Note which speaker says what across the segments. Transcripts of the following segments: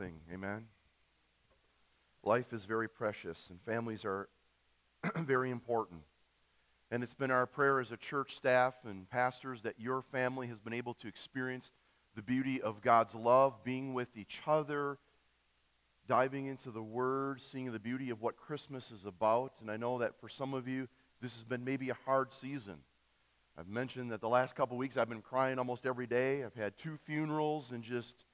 Speaker 1: blessing. Amen. Life is very precious, and families are very important. And it's been our prayer as a church staff and pastors that your family has been able to experience the beauty of God's love, being with each other, diving into the Word, seeing the beauty of what Christmas is about. And I know that for some of you, this has been maybe a hard season. I've mentioned that the last couple weeks I've been crying almost every day. I've had two funerals, and just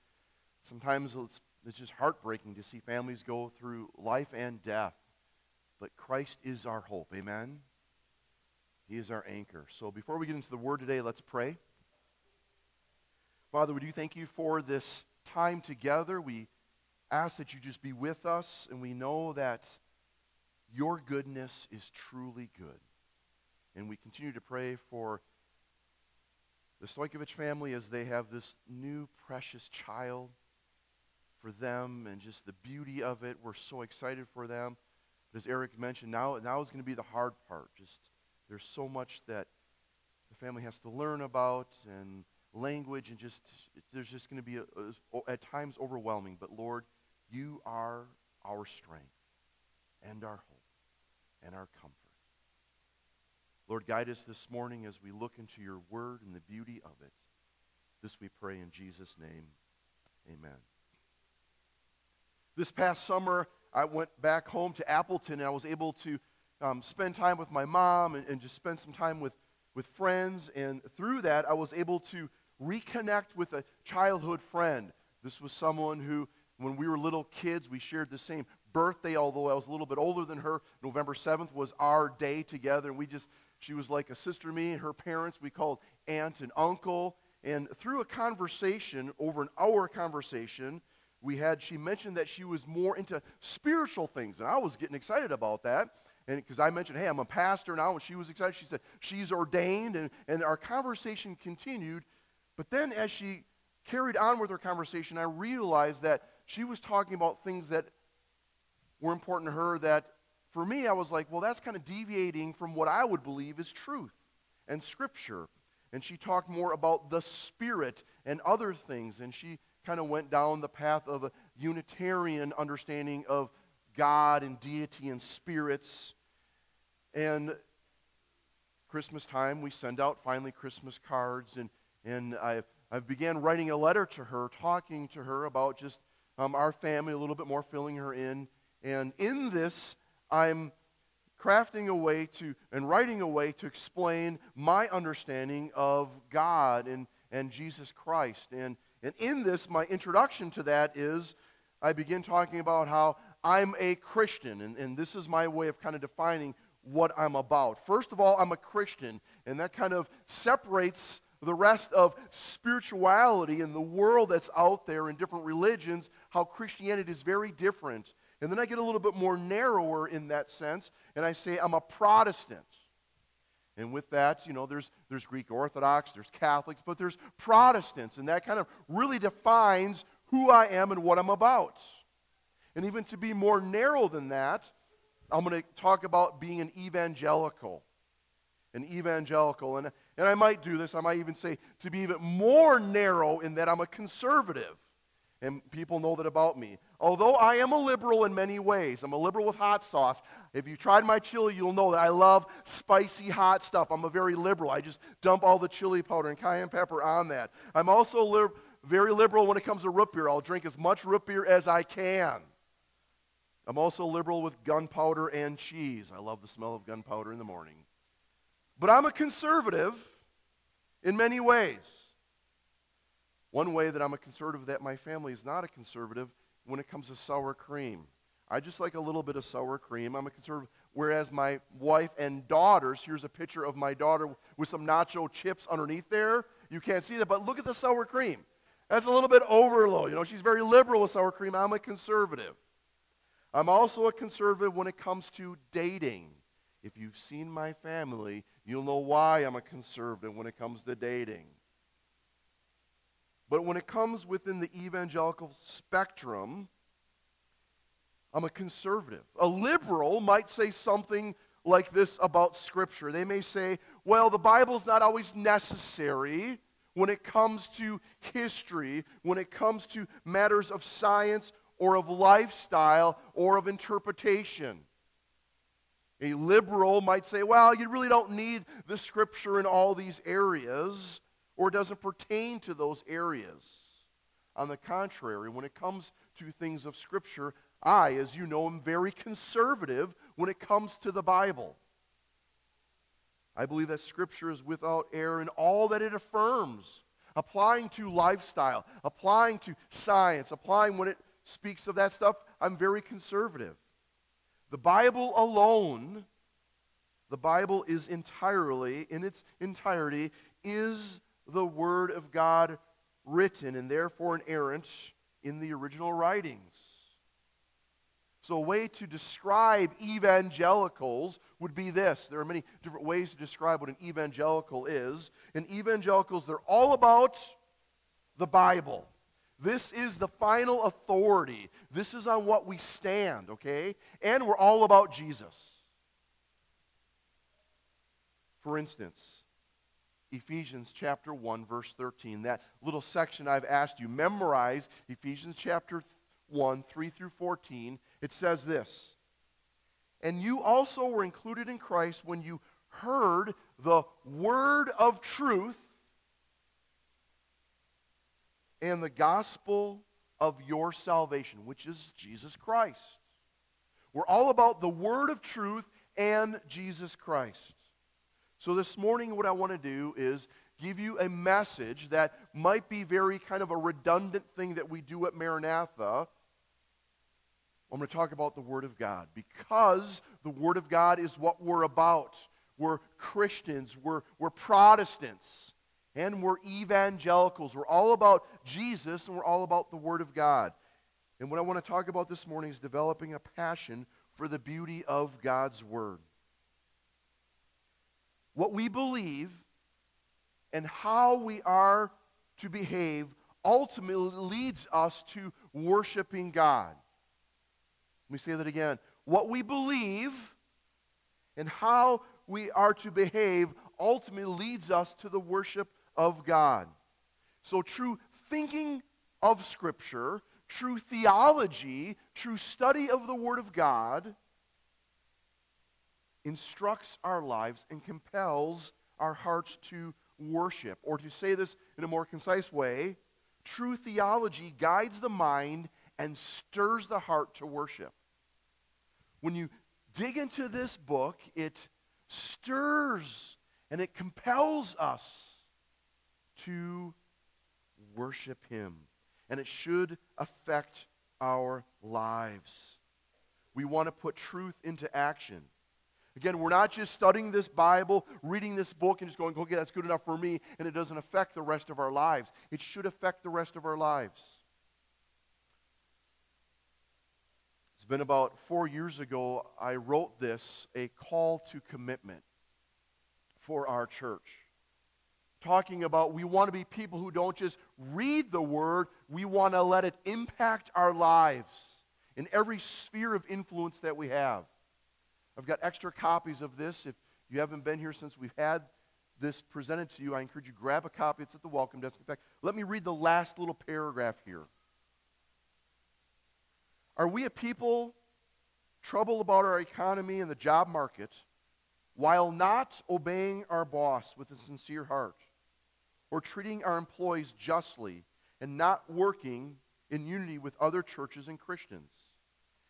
Speaker 1: sometimes it's, it's just heartbreaking to see families go through life and death. But Christ is our hope. Amen? He is our anchor. So before we get into the Word today, let's pray. Father, we do thank you for this time together. We ask that you just be with us, and we know that your goodness is truly good. And we continue to pray for the Stojkovic family as they have this new precious child for them and just the beauty of it. We're so excited for them. But as Eric mentioned, now, now is going to be the hard part. Just there's so much that the family has to learn about and language and just there's just going to be a, a, at times overwhelming. But Lord, you are our strength and our hope and our comfort. Lord, guide us this morning as we look into your word and the beauty of it. This we pray in Jesus' name. Amen. This past summer, I went back home to Appleton and I was able to um, spend time with my mom and, and just spend some time with, with friends. And through that, I was able to reconnect with a childhood friend. This was someone who, when we were little kids, we shared the same birthday, although I was a little bit older than her. November 7th was our day together, and we just, she was like a sister to me. and Her parents, we called aunt and uncle. And through a conversation, over an hour conversation, we had, she mentioned that she was more into spiritual things. And I was getting excited about that. And because I mentioned, hey, I'm a pastor now, and she was excited. She said, she's ordained. And, and our conversation continued. But then as she carried on with her conversation, I realized that she was talking about things that were important to her that for me, I was like, well, that's kind of deviating from what I would believe is truth and scripture. And she talked more about the Spirit and other things. And she kind of went down the path of a Unitarian understanding of God and deity and spirits. And Christmas time, we send out finally Christmas cards. And, and I, I've began writing a letter to her, talking to her about just um, our family, a little bit more filling her in. And in this, I'm crafting a way to and writing a way to explain my understanding of God and, and Jesus Christ. And, and in this, my introduction to that is I begin talking about how I'm a Christian. And, and this is my way of kind of defining what I'm about. First of all, I'm a Christian, and that kind of separates the rest of spirituality and the world that's out there in different religions, how Christianity is very different. And then I get a little bit more narrower in that sense, and I say I'm a Protestant. And with that, you know, there's, there's Greek Orthodox, there's Catholics, but there's Protestants, and that kind of really defines who I am and what I'm about. And even to be more narrow than that, I'm going to talk about being an evangelical. An evangelical. And, and I might do this, I might even say to be even more narrow in that I'm a conservative. And people know that about me. Although I am a liberal in many ways, I'm a liberal with hot sauce. If you've tried my chili, you'll know that I love spicy hot stuff. I'm a very liberal. I just dump all the chili powder and cayenne pepper on that. I'm also li- very liberal when it comes to root beer. I'll drink as much root beer as I can. I'm also liberal with gunpowder and cheese. I love the smell of gunpowder in the morning. But I'm a conservative in many ways. One way that I'm a conservative that my family is not a conservative when it comes to sour cream. I just like a little bit of sour cream. I'm a conservative. Whereas my wife and daughters, here's a picture of my daughter with some nacho chips underneath there. You can't see that, but look at the sour cream. That's a little bit overload. You know, she's very liberal with sour cream. I'm a conservative. I'm also a conservative when it comes to dating. If you've seen my family, you'll know why I'm a conservative when it comes to dating. But when it comes within the evangelical spectrum, I'm a conservative. A liberal might say something like this about Scripture. They may say, well, the Bible's not always necessary when it comes to history, when it comes to matters of science or of lifestyle or of interpretation. A liberal might say, well, you really don't need the scripture in all these areas, or doesn't pertain to those areas. On the contrary, when it comes to things of scripture, I, as you know, am very conservative when it comes to the Bible. I believe that scripture is without error in all that it affirms, applying to lifestyle, applying to science, applying when it speaks of that stuff. I'm very conservative. The Bible alone, the Bible is entirely, in its entirety, is the Word of God written and therefore inerrant in the original writings. So, a way to describe evangelicals would be this. There are many different ways to describe what an evangelical is. And evangelicals, they're all about the Bible. This is the final authority. This is on what we stand, okay? And we're all about Jesus. For instance, Ephesians chapter 1 verse 13, that little section I've asked you memorize, Ephesians chapter 1 3 through 14. It says this: "And you also were included in Christ when you heard the word of truth and the gospel of your salvation, which is Jesus Christ. We're all about the word of truth and Jesus Christ. So this morning, what I want to do is give you a message that might be very kind of a redundant thing that we do at Maranatha. I'm going to talk about the Word of God because the Word of God is what we're about. We're Christians, we're, we're Protestants and we're evangelicals. We're all about Jesus and we're all about the Word of God. And what I want to talk about this morning is developing a passion for the beauty of God's Word. What we believe and how we are to behave ultimately leads us to worshiping God. Let me say that again. What we believe and how we are to behave ultimately leads us to the worship of God. So, true thinking of Scripture, true theology, true study of the Word of God instructs our lives and compels our hearts to worship. Or to say this in a more concise way, true theology guides the mind and stirs the heart to worship. When you dig into this book, it stirs and it compels us to worship Him. And it should affect our lives. We want to put truth into action. Again, we're not just studying this Bible, reading this book, and just going, okay, that's good enough for me, and it doesn't affect the rest of our lives. It should affect the rest of our lives. It's been about four years ago, I wrote this a call to commitment for our church talking about we want to be people who don't just read the Word, we want to let it impact our lives in every sphere of influence that we have. I've got extra copies of this. If you haven't been here since we've had this presented to you, I encourage you grab a copy. It's at the welcome desk. In fact, let me read the last little paragraph here. Are we a people troubled about our economy and the job market while not obeying our boss with a sincere heart? or treating our employees justly and not working in unity with other churches and Christians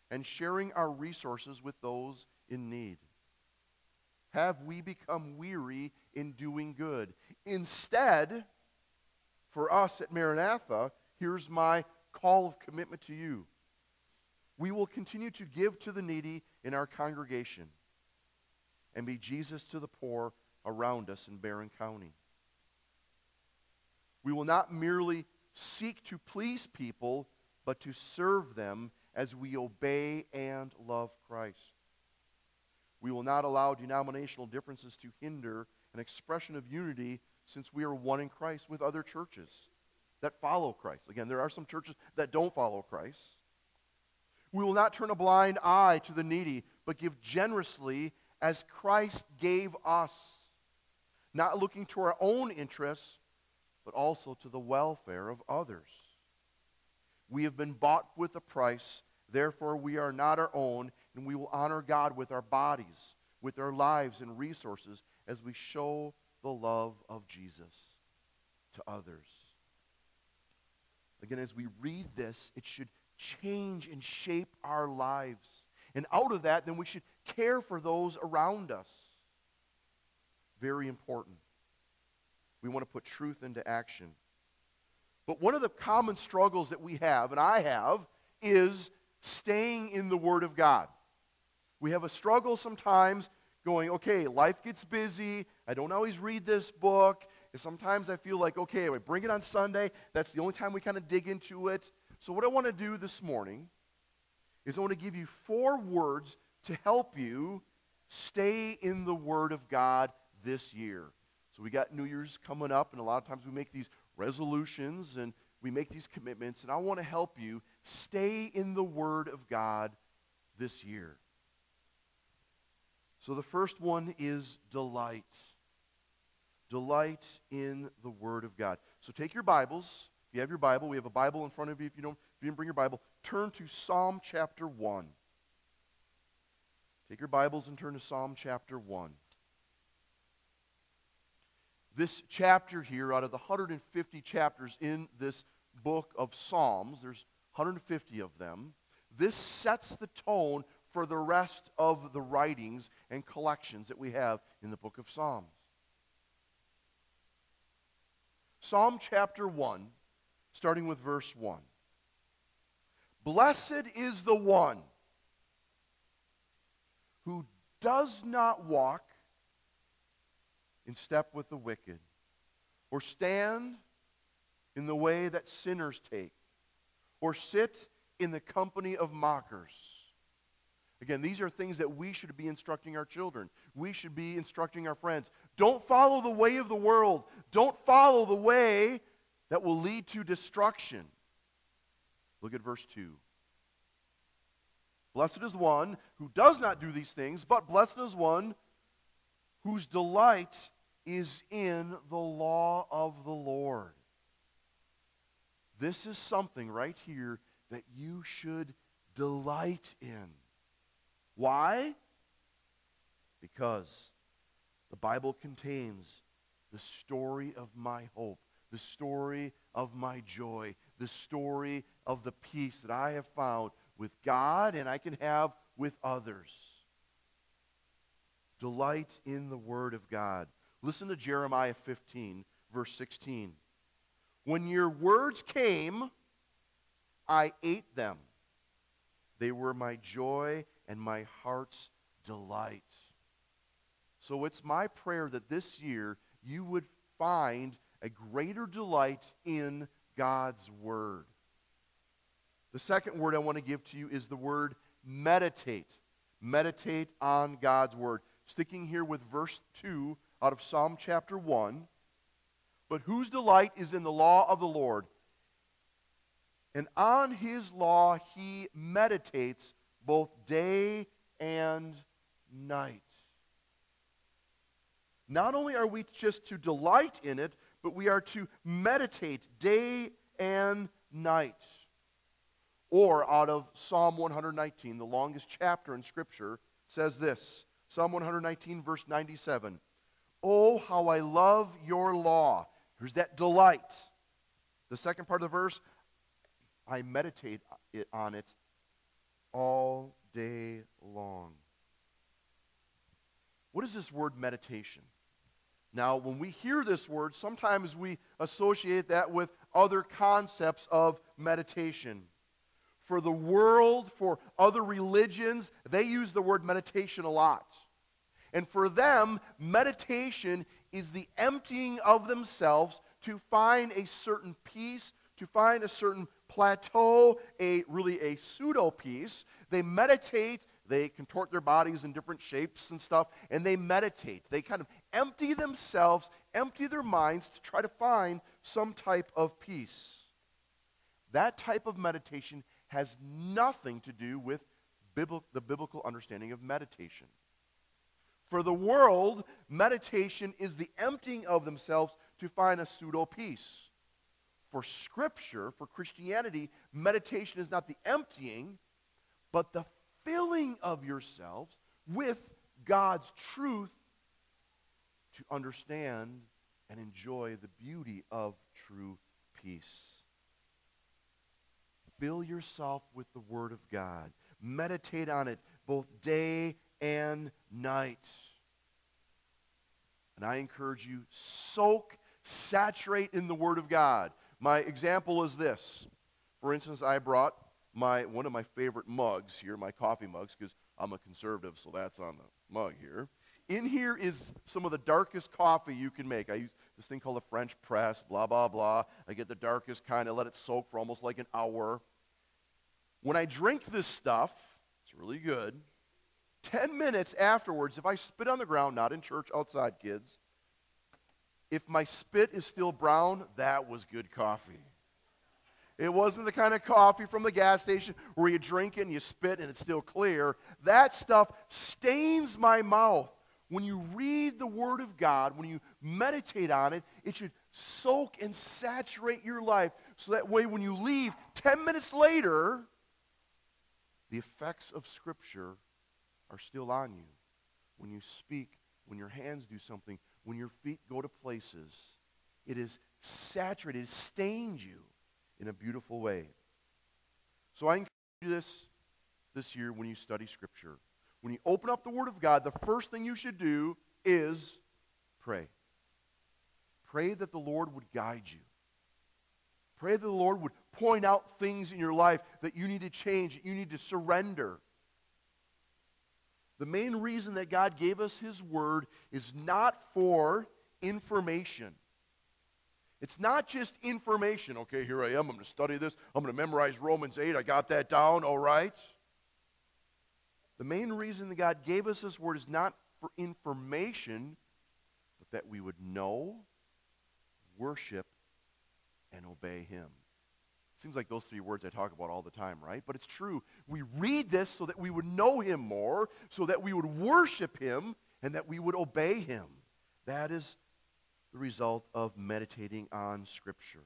Speaker 1: and sharing our resources with those in need? Have we become weary in doing good? Instead, for us at Maranatha, here's my call of commitment to you. We will continue to give to the needy in our congregation and be Jesus to the poor around us in Barron County. We will not merely seek to please people, but to serve them as we obey and love Christ. We will not allow denominational differences to hinder an expression of unity since we are one in Christ with other churches that follow Christ. Again, there are some churches that don't follow Christ. We will not turn a blind eye to the needy, but give generously as Christ gave us, not looking to our own interests, but also to the welfare of others. We have been bought with a price, therefore, we are not our own, and we will honor God with our bodies, with our lives and resources as we show the love of Jesus to others. Again, as we read this, it should change and shape our lives. And out of that, then we should care for those around us. Very important. We want to put truth into action. But one of the common struggles that we have, and I have, is staying in the Word of God. We have a struggle sometimes going, okay, life gets busy. I don't always read this book. And sometimes I feel like, okay, I bring it on Sunday. That's the only time we kind of dig into it. So, what I want to do this morning is I want to give you four words to help you stay in the Word of God this year. So we got New Year's coming up, and a lot of times we make these resolutions and we make these commitments, and I want to help you stay in the Word of God this year. So the first one is delight. Delight in the Word of God. So take your Bibles. If you have your Bible, we have a Bible in front of you. If you don't, if you didn't bring your Bible, turn to Psalm chapter 1. Take your Bibles and turn to Psalm chapter 1 this chapter here, out of the 150 chapters in this book of Psalms, there's 150 of them, this sets the tone for the rest of the writings and collections that we have in the book of Psalms. Psalm chapter 1, starting with verse 1. Blessed is the one who does not walk in step with the wicked, or stand in the way that sinners take, or sit in the company of mockers. Again, these are things that we should be instructing our children. We should be instructing our friends. Don't follow the way of the world. Don't follow the way that will lead to destruction. Look at verse 2. Blessed is one who does not do these things, but blessed is one whose delight is in the law of the Lord. This is something right here that you should delight in. Why? Because the Bible contains the story of my hope, the story of my joy, the story of the peace that I have found with God and I can have with others. Delight in the Word of God. Listen to Jeremiah 15, verse 16. When your words came, I ate them. They were my joy and my heart's delight. So it's my prayer that this year you would find a greater delight in God's Word. The second word I want to give to you is the word meditate. Meditate on God's Word. Sticking here with verse 2 out of Psalm chapter 1. But whose delight is in the law of the Lord? And on his law he meditates both day and night. Not only are we just to delight in it, but we are to meditate day and night. Or out of Psalm 119, the longest chapter in Scripture, says this Psalm 119, verse 97 Oh, how I love your law. Here's that delight. The second part of the verse, I meditate on it all day long. What is this word meditation? Now, when we hear this word, sometimes we associate that with other concepts of meditation. For the world, for other religions, they use the word meditation a lot. And for them, meditation is the emptying of themselves to find a certain peace, to find a certain plateau, a really a pseudo peace. They meditate, they contort their bodies in different shapes and stuff, and they meditate. They kind of empty themselves, empty their minds to try to find some type of peace. That type of meditation has nothing to do with the biblical understanding of meditation. For the world, meditation is the emptying of themselves to find a pseudo peace. For Scripture, for Christianity, meditation is not the emptying, but the filling of yourselves with God's truth to understand and enjoy the beauty of true peace. Fill yourself with the Word of God. Meditate on it both day and night. And I encourage you, soak, saturate in the Word of God. My example is this. For instance, I brought my one of my favorite mugs here, my coffee mugs, because I'm a conservative, so that's on the mug here. In here is some of the darkest coffee you can make. I use this thing called a French press, blah, blah, blah. I get the darkest kind. I let it soak for almost like an hour. When I drink this stuff, it's really good. 10 minutes afterwards, if I spit on the ground, not in church, outside, kids, if my spit is still brown, that was good coffee. It wasn't the kind of coffee from the gas station where you drink it and you spit and it's still clear. That stuff stains my mouth. When you read the Word of God, when you meditate on it, it should soak and saturate your life so that way when you leave 10 minutes later, the effects of Scripture are still on you. When you speak, when your hands do something, when your feet go to places, it is saturated, it stains you in a beautiful way. So I encourage you this this year when you study Scripture. When you open up the Word of God, the first thing you should do is pray. Pray that the Lord would guide you. Pray that the Lord would point out things in your life that you need to change, that you need to surrender. The main reason that God gave us His Word is not for information. It's not just information. Okay, here I am. I'm going to study this. I'm going to memorize Romans 8. I got that down. All right. The main reason that God gave us His Word is not for information, but that we would know, worship, and obey Him. Seems like those three words I talk about all the time, right? But it's true. We read this so that we would know him more, so that we would worship him, and that we would obey him. That is the result of meditating on Scripture.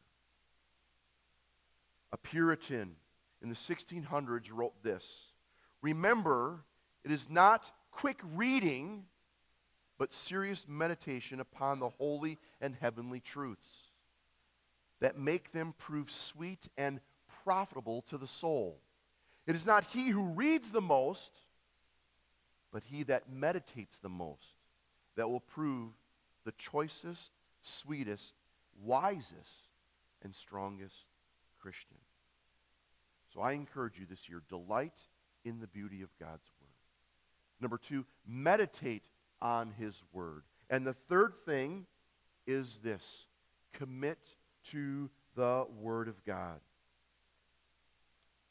Speaker 1: A Puritan in the 1600s wrote this Remember, it is not quick reading, but serious meditation upon the holy and heavenly truths that make them prove sweet and profitable to the soul. It is not he who reads the most, but he that meditates the most that will prove the choicest, sweetest, wisest, and strongest Christian. So I encourage you this year delight in the beauty of God's Word. Number two, meditate on His Word. And the third thing is this commit to the Word of God.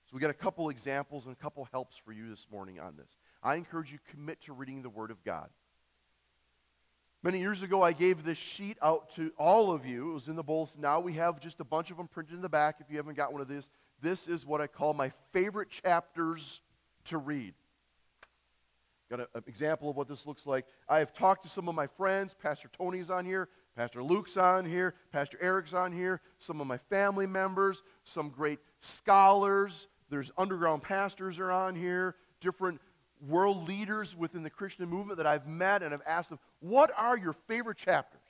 Speaker 1: So we got a couple examples and a couple helps for you this morning on this. I encourage you commit to reading the Word of God. Many years ago, I gave this sheet out to all of you. It was in the bulletin. Now we have just a bunch of them printed in the back. If you haven't got one of these, this is what I call my favorite chapters to read. Got an example of what this looks like. I have talked to some of my friends. Pastor Tony's on here. Pastor Luke's on here, Pastor Eric's on here, some of my family members, some great scholars. There's underground pastors are on here, different world leaders within the Christian movement that I've met and I've asked them, what are your favorite chapters?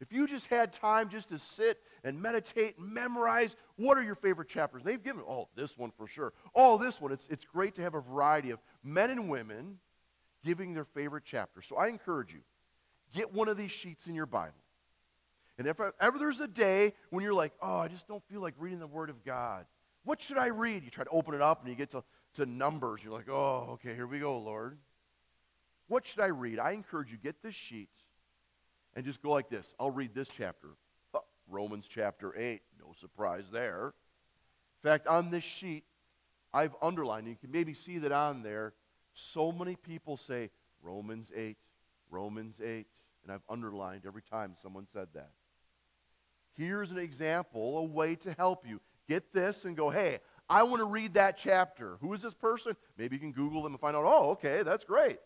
Speaker 1: If you just had time just to sit and meditate and memorize, what are your favorite chapters? They've given, oh, this one for sure. Oh, this one. It's, it's great to have a variety of men and women giving their favorite chapters. So I encourage you, Get one of these sheets in your Bible. And if ever there's a day when you're like, oh, I just don't feel like reading the Word of God, what should I read? You try to open it up and you get to, to Numbers. You're like, oh, okay, here we go, Lord. What should I read? I encourage you, get this sheet and just go like this. I'll read this chapter. Oh, Romans chapter 8. No surprise there. In fact, on this sheet, I've underlined, you can maybe see that on there, so many people say Romans 8, Romans 8 and I've underlined every time someone said that. Here's an example, a way to help you. Get this and go, hey, I want to read that chapter. Who is this person? Maybe you can Google them and find out, oh, okay, that's great.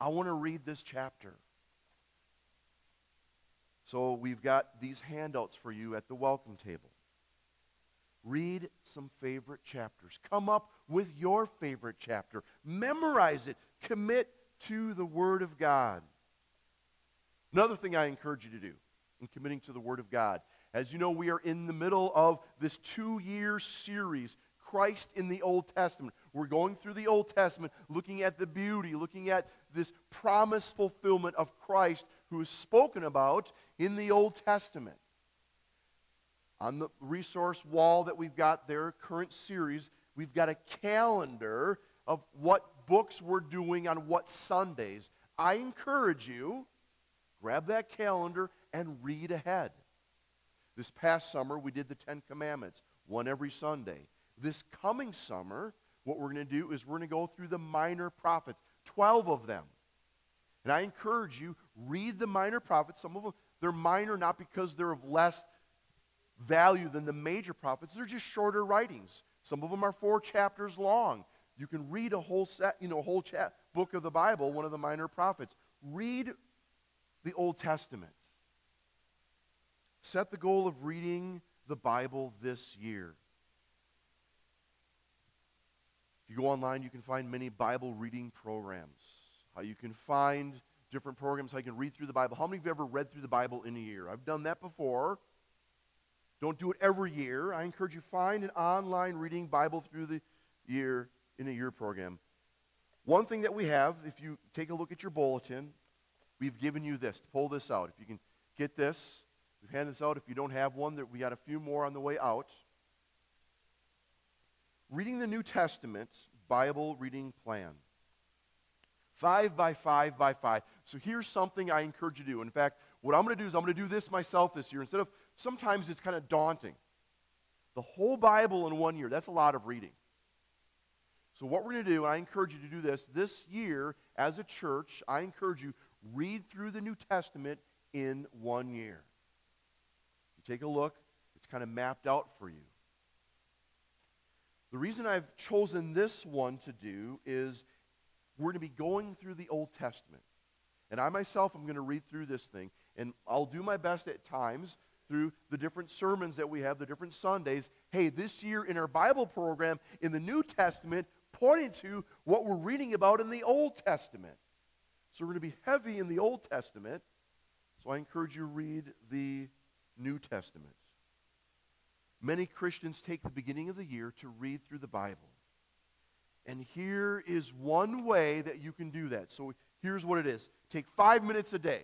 Speaker 1: I want to read this chapter. So we've got these handouts for you at the welcome table. Read some favorite chapters. Come up with your favorite chapter. Memorize it. Commit to the Word of God. Another thing I encourage you to do in committing to the Word of God. As you know, we are in the middle of this two year series, Christ in the Old Testament. We're going through the Old Testament, looking at the beauty, looking at this promise fulfillment of Christ who is spoken about in the Old Testament. On the resource wall that we've got there, current series, we've got a calendar of what books we're doing on what Sundays. I encourage you, grab that calendar and read ahead. This past summer, we did the Ten Commandments, one every Sunday. This coming summer, what we're going to do is we're going to go through the minor prophets, 12 of them. And I encourage you, read the minor prophets. Some of them, they're minor not because they're of less value than the major prophets. They're just shorter writings. Some of them are four chapters long. You can read a whole set, you know, a whole cha- book of the Bible, one of the minor prophets. Read the Old Testament. Set the goal of reading the Bible this year. If you go online, you can find many Bible reading programs. How you can find different programs, how you can read through the Bible. How many of you have ever read through the Bible in a year? I've done that before. Don't do it every year. I encourage you find an online reading Bible through the year in a year program. One thing that we have, if you take a look at your bulletin, we've given you this. To pull this out. If you can get this, we've handed this out. If you don't have one, we got a few more on the way out. Reading the New Testament Bible reading plan. Five by five by five. So here's something I encourage you to do. In fact, what I'm going to do is I'm going to do this myself this year. Instead of, sometimes it's kind of daunting. The whole Bible in one year, that's a lot of reading. So, what we're going to do, and I encourage you to do this, this year as a church, I encourage you, read through the New Testament in one year. You take a look, it's kind of mapped out for you. The reason I've chosen this one to do is we're going to be going through the Old Testament. And I myself am going to read through this thing. And I'll do my best at times through the different sermons that we have, the different Sundays. Hey, this year in our Bible program in the New Testament, pointing to what we're reading about in the Old Testament. So we're going to be heavy in the Old Testament. So I encourage you to read the New Testament. Many Christians take the beginning of the year to read through the Bible. And here is one way that you can do that. So here's what it is take five minutes a day.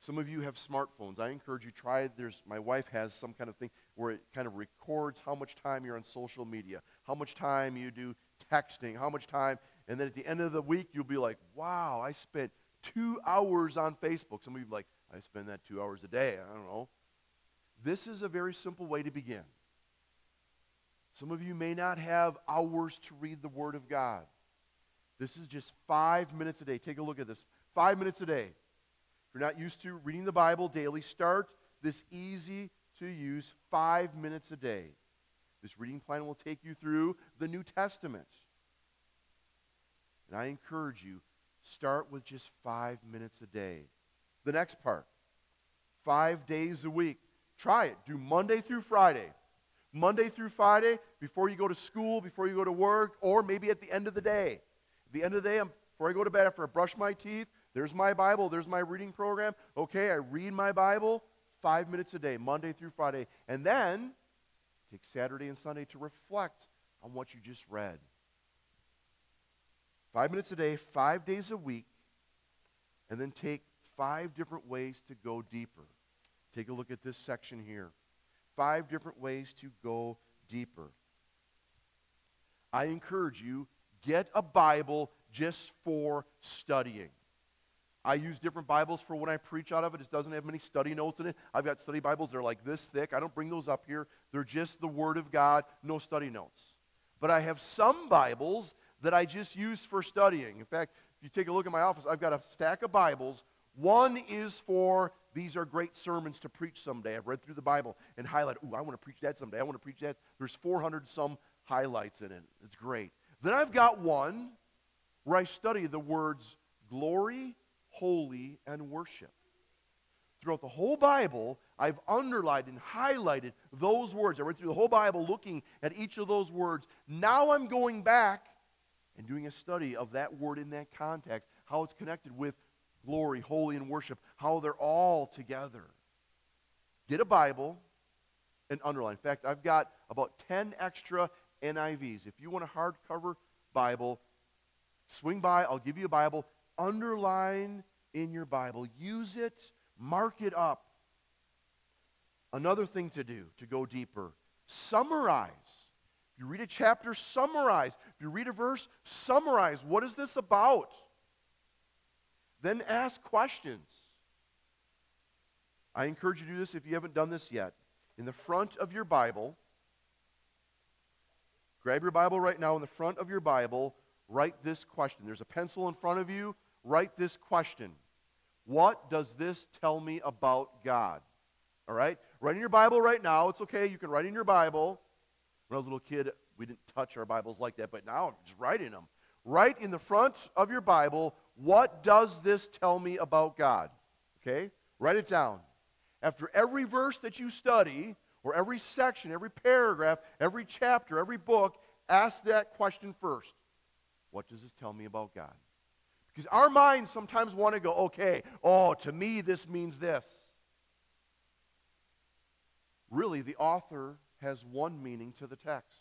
Speaker 1: Some of you have smartphones. I encourage you try. There's my wife has some kind of thing where it kind of records how much time you're on social media, how much time you do texting, how much time, and then at the end of the week you'll be like, "Wow, I spent two hours on Facebook." Some of you like, "I spend that two hours a day." I don't know. This is a very simple way to begin. Some of you may not have hours to read the Word of God. This is just five minutes a day. Take a look at this. Five minutes a day. If you're not used to reading the Bible daily, start this easy to use five minutes a day. This reading plan will take you through the New Testament. And I encourage you, start with just five minutes a day. The next part, five days a week. Try it. Do Monday through Friday. Monday through Friday, before you go to school, before you go to work, or maybe at the end of the day. At the end of the day, before I go to bed, after I brush my teeth, there's my Bible, there's my reading program. Okay, I read my Bible five minutes a day, Monday through Friday. And then take Saturday and Sunday to reflect on what you just read. Five minutes a day, five days a week, and then take five different ways to go deeper. Take a look at this section here. Five different ways to go deeper. I encourage you, get a Bible just for studying. I use different Bibles for when I preach out of it. It doesn't have many study notes in it. I've got study Bibles, they're like this thick. I don't bring those up here. They're just the Word of God, no study notes. But I have some Bibles that I just use for studying. In fact, if you take a look at my office, I've got a stack of Bibles. One is for these are great sermons to preach someday. I've read through the Bible and highlight, ooh, I want to preach that someday. I want to preach that. There's 400 some highlights in it. It's great. Then I've got one where I study the words glory holy, and worship. Throughout the whole Bible, I've underlined and highlighted those words. I read through the whole Bible looking at each of those words. Now I'm going back and doing a study of that word in that context, how it's connected with glory, holy, and worship, how they're all together. Get a Bible and underline. In fact, I've got about 10 extra NIVs. If you want a hardcover Bible, swing by, I'll give you a Bible. Underline in your Bible. Use it, mark it up. Another thing to do to go deeper summarize. If you read a chapter, summarize. If you read a verse, summarize. What is this about? Then ask questions. I encourage you to do this if you haven't done this yet. In the front of your Bible, grab your Bible right now. In the front of your Bible, write this question. There's a pencil in front of you. Write this question What does this tell me about God? All right? Write in your Bible right now. It's okay. You can write in your Bible. When I was a little kid, we didn't touch our Bibles like that, but now I'm just writing them. Write in the front of your Bible, what does this tell me about God? Okay? Write it down. After every verse that you study, or every section, every paragraph, every chapter, every book, ask that question first. What does this tell me about God? Because our minds sometimes want to go, okay, oh, to me this means this. Really, the author has one meaning to the text.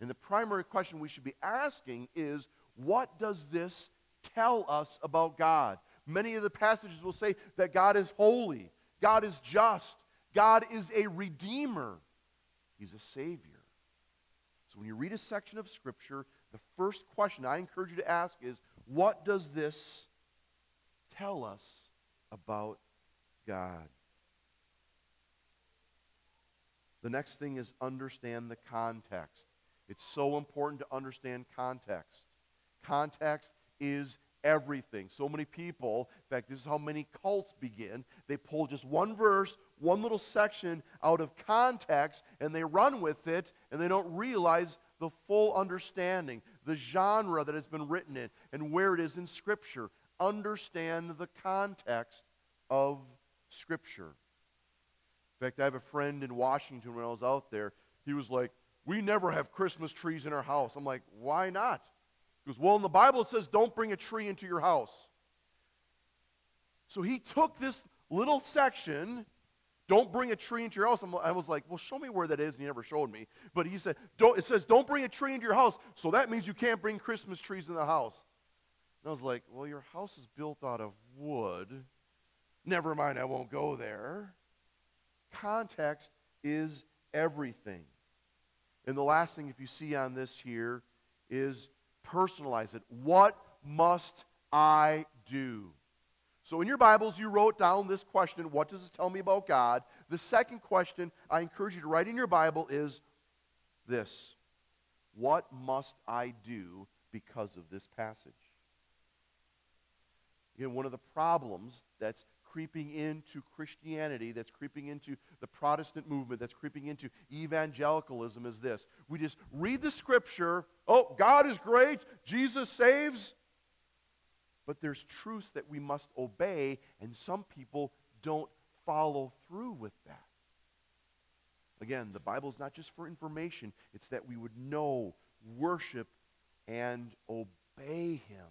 Speaker 1: And the primary question we should be asking is what does this tell us about God? Many of the passages will say that God is holy, God is just, God is a redeemer, He's a Savior. So when you read a section of Scripture, the first question I encourage you to ask is what does this tell us about God? The next thing is understand the context. It's so important to understand context. Context is everything. So many people, in fact, this is how many cults begin. They pull just one verse, one little section out of context, and they run with it, and they don't realize the full understanding, the genre that it's been written in, and where it is in Scripture. Understand the context of Scripture. In fact, I have a friend in Washington when I was out there. He was like, we never have Christmas trees in our house. I'm like, why not? He goes, Well, in the Bible it says don't bring a tree into your house. So he took this little section, don't bring a tree into your house. I was like, Well, show me where that is. And he never showed me. But he said, It says don't bring a tree into your house. So that means you can't bring Christmas trees in the house. And I was like, Well, your house is built out of wood. Never mind, I won't go there. Context is everything. And the last thing, if you see on this here, is personalize it. What must I do? So in your Bibles, you wrote down this question What does it tell me about God? The second question I encourage you to write in your Bible is this What must I do because of this passage? Again, one of the problems that's creeping into Christianity, that's creeping into the Protestant movement, that's creeping into evangelicalism is this. We just read the scripture, oh, God is great, Jesus saves, but there's truths that we must obey, and some people don't follow through with that. Again, the Bible is not just for information, it's that we would know, worship, and obey Him.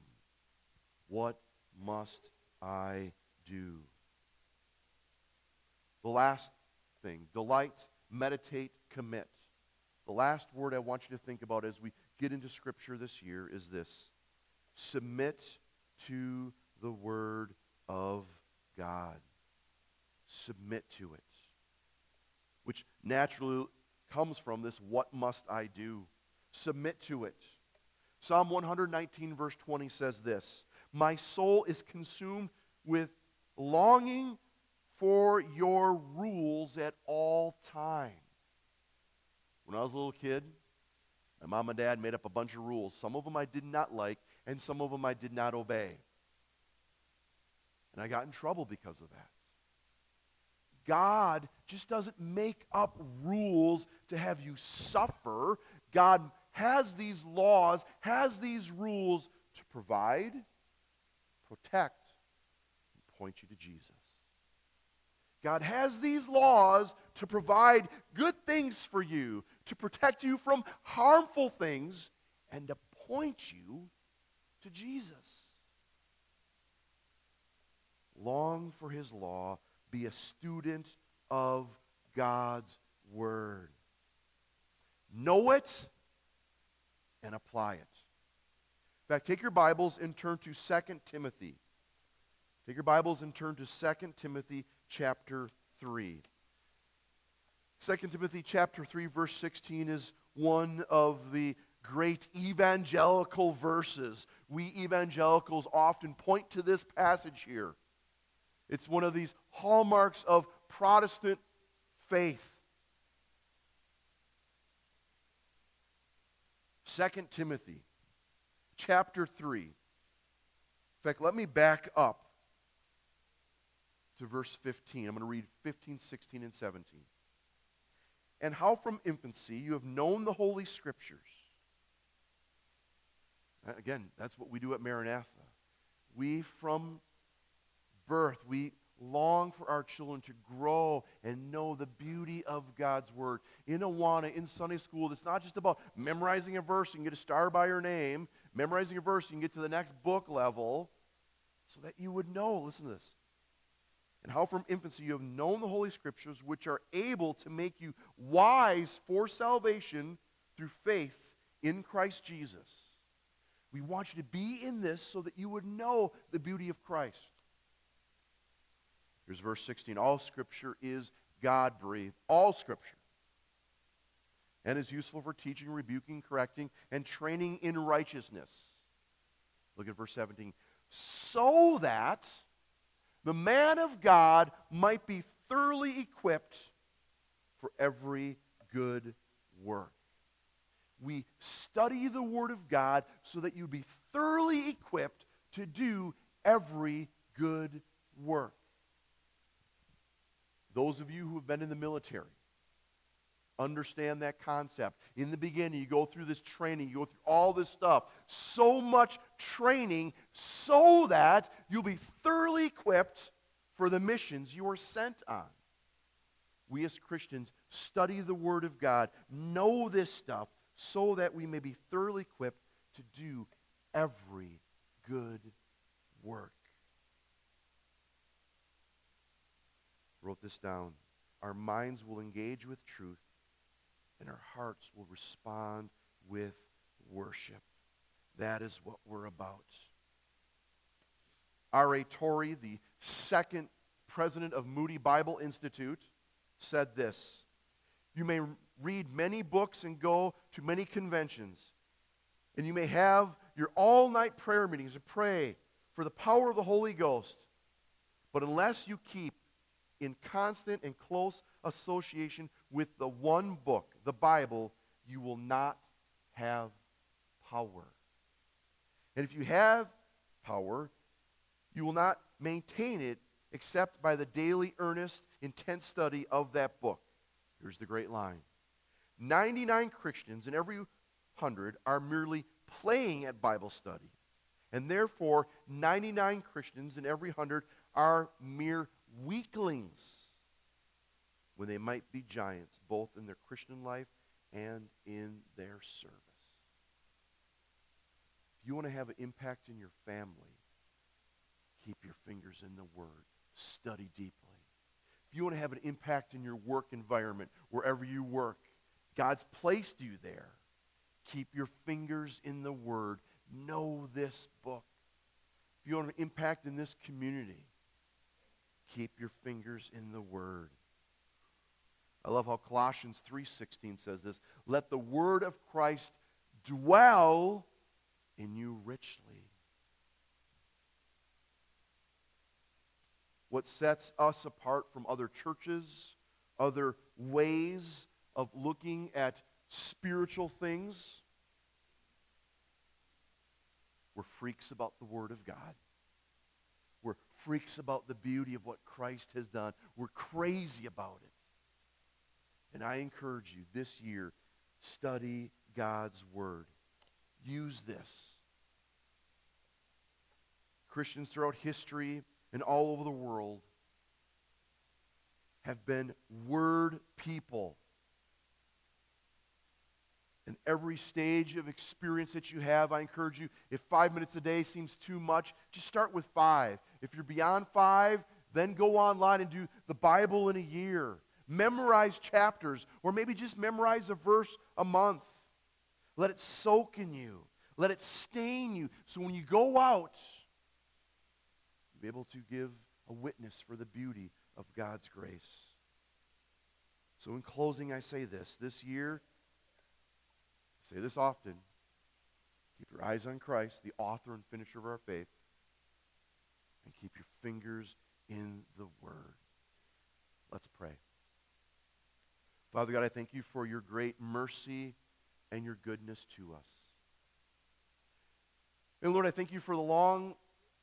Speaker 1: What must I do. The last thing delight, meditate, commit. The last word I want you to think about as we get into Scripture this year is this submit to the Word of God. Submit to it. Which naturally comes from this what must I do? Submit to it. Psalm 119, verse 20 says this My soul is consumed with longing for your rules at all time. When I was a little kid, my mom and dad made up a bunch of rules. Some of them I did not like, and some of them I did not obey. And I got in trouble because of that. God just doesn't make up rules to have you suffer. God has these laws, has these rules to provide, protect, point you to Jesus. God has these laws to provide good things for you, to protect you from harmful things, and to point you to Jesus. Long for his law, be a student of God's word. Know it and apply it. In fact, take your Bibles and turn to 2 Timothy. Take your Bibles and turn to 2 Timothy chapter 3. 2 Timothy chapter 3 verse 16 is one of the great evangelical verses. We evangelicals often point to this passage here. It's one of these hallmarks of Protestant faith. 2 Timothy chapter 3. In fact, let me back up to verse 15. I'm going to read 15, 16, and 17. And how from infancy you have known the Holy Scriptures. Again, that's what we do at Maranatha. We, from birth, we long for our children to grow and know the beauty of God's Word. In Awana, in Sunday school, it's not just about memorizing a verse and get a star by your name, memorizing a verse, you can get to the next book level so that you would know. Listen to this. And how from infancy you have known the Holy Scriptures, which are able to make you wise for salvation through faith in Christ Jesus. We want you to be in this so that you would know the beauty of Christ. Here's verse 16 All Scripture is God breathed. All Scripture and is useful for teaching, rebuking, correcting, and training in righteousness. Look at verse 17. So that the man of God might be thoroughly equipped for every good work. We study the Word of God so that you'd be thoroughly equipped to do every good work. Those of you who have been in the military, understand that concept. In the beginning, you go through this training, you go through all this stuff. So much training so that you'll be thoroughly equipped for the missions you are sent on. We as Christians study the Word of God, know this stuff, so that we may be thoroughly equipped to do every good work. Wrote this down. Our minds will engage with truth and our hearts will respond with worship. That is what we're about. R.A. Torrey, the second president of Moody Bible Institute, said this You may read many books and go to many conventions, and you may have your all night prayer meetings to pray for the power of the Holy Ghost. But unless you keep in constant and close association with the one book, the Bible, you will not have power. And if you have power, you will not maintain it except by the daily, earnest, intense study of that book. Here's the great line 99 Christians in every 100 are merely playing at Bible study. And therefore, 99 Christians in every 100 are mere weaklings when they might be giants, both in their Christian life and in their service. You want to have an impact in your family, keep your fingers in the Word. Study deeply. If you want to have an impact in your work environment, wherever you work, God's placed you there. Keep your fingers in the Word. Know this book. If you want an impact in this community, keep your fingers in the Word. I love how Colossians 3:16 says this, "Let the word of Christ dwell in you richly." What sets us apart from other churches, other ways of looking at spiritual things, we're freaks about the Word of God. We're freaks about the beauty of what Christ has done. We're crazy about it. And I encourage you this year, study God's Word. Use this. Christians throughout history and all over the world have been word people. In every stage of experience that you have, I encourage you, if five minutes a day seems too much, just start with five. If you're beyond five, then go online and do the Bible in a year. Memorize chapters, or maybe just memorize a verse a month. Let it soak in you. Let it stain you. So when you go out, you'll be able to give a witness for the beauty of God's grace. So in closing, I say this. This year, I say this often. Keep your eyes on Christ, the author and finisher of our faith, and keep your fingers in the Word. Let's pray. Father God, I thank you for your great mercy and your goodness to us. And Lord, I thank you for the long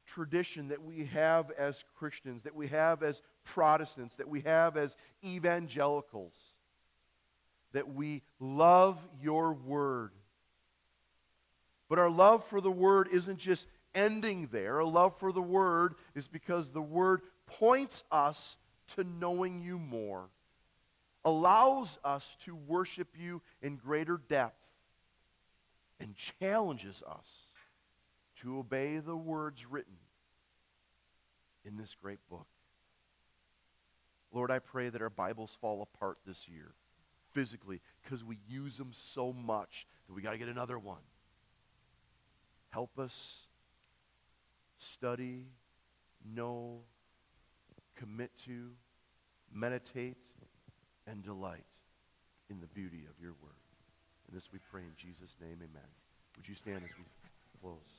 Speaker 1: tradition that we have as Christians, that we have as Protestants, that we have as evangelicals, that we love your word. But our love for the word isn't just ending there. Our love for the word is because the word points us to knowing you more, allows us to worship you in greater depth, and challenges us to obey the words written in this great book. Lord, I pray that our Bibles fall apart this year physically because we use them so much that we got to get another one. Help us study, know, commit to, meditate, and delight in the beauty of your word. And this we pray in Jesus' name, amen. Would you stand as we close?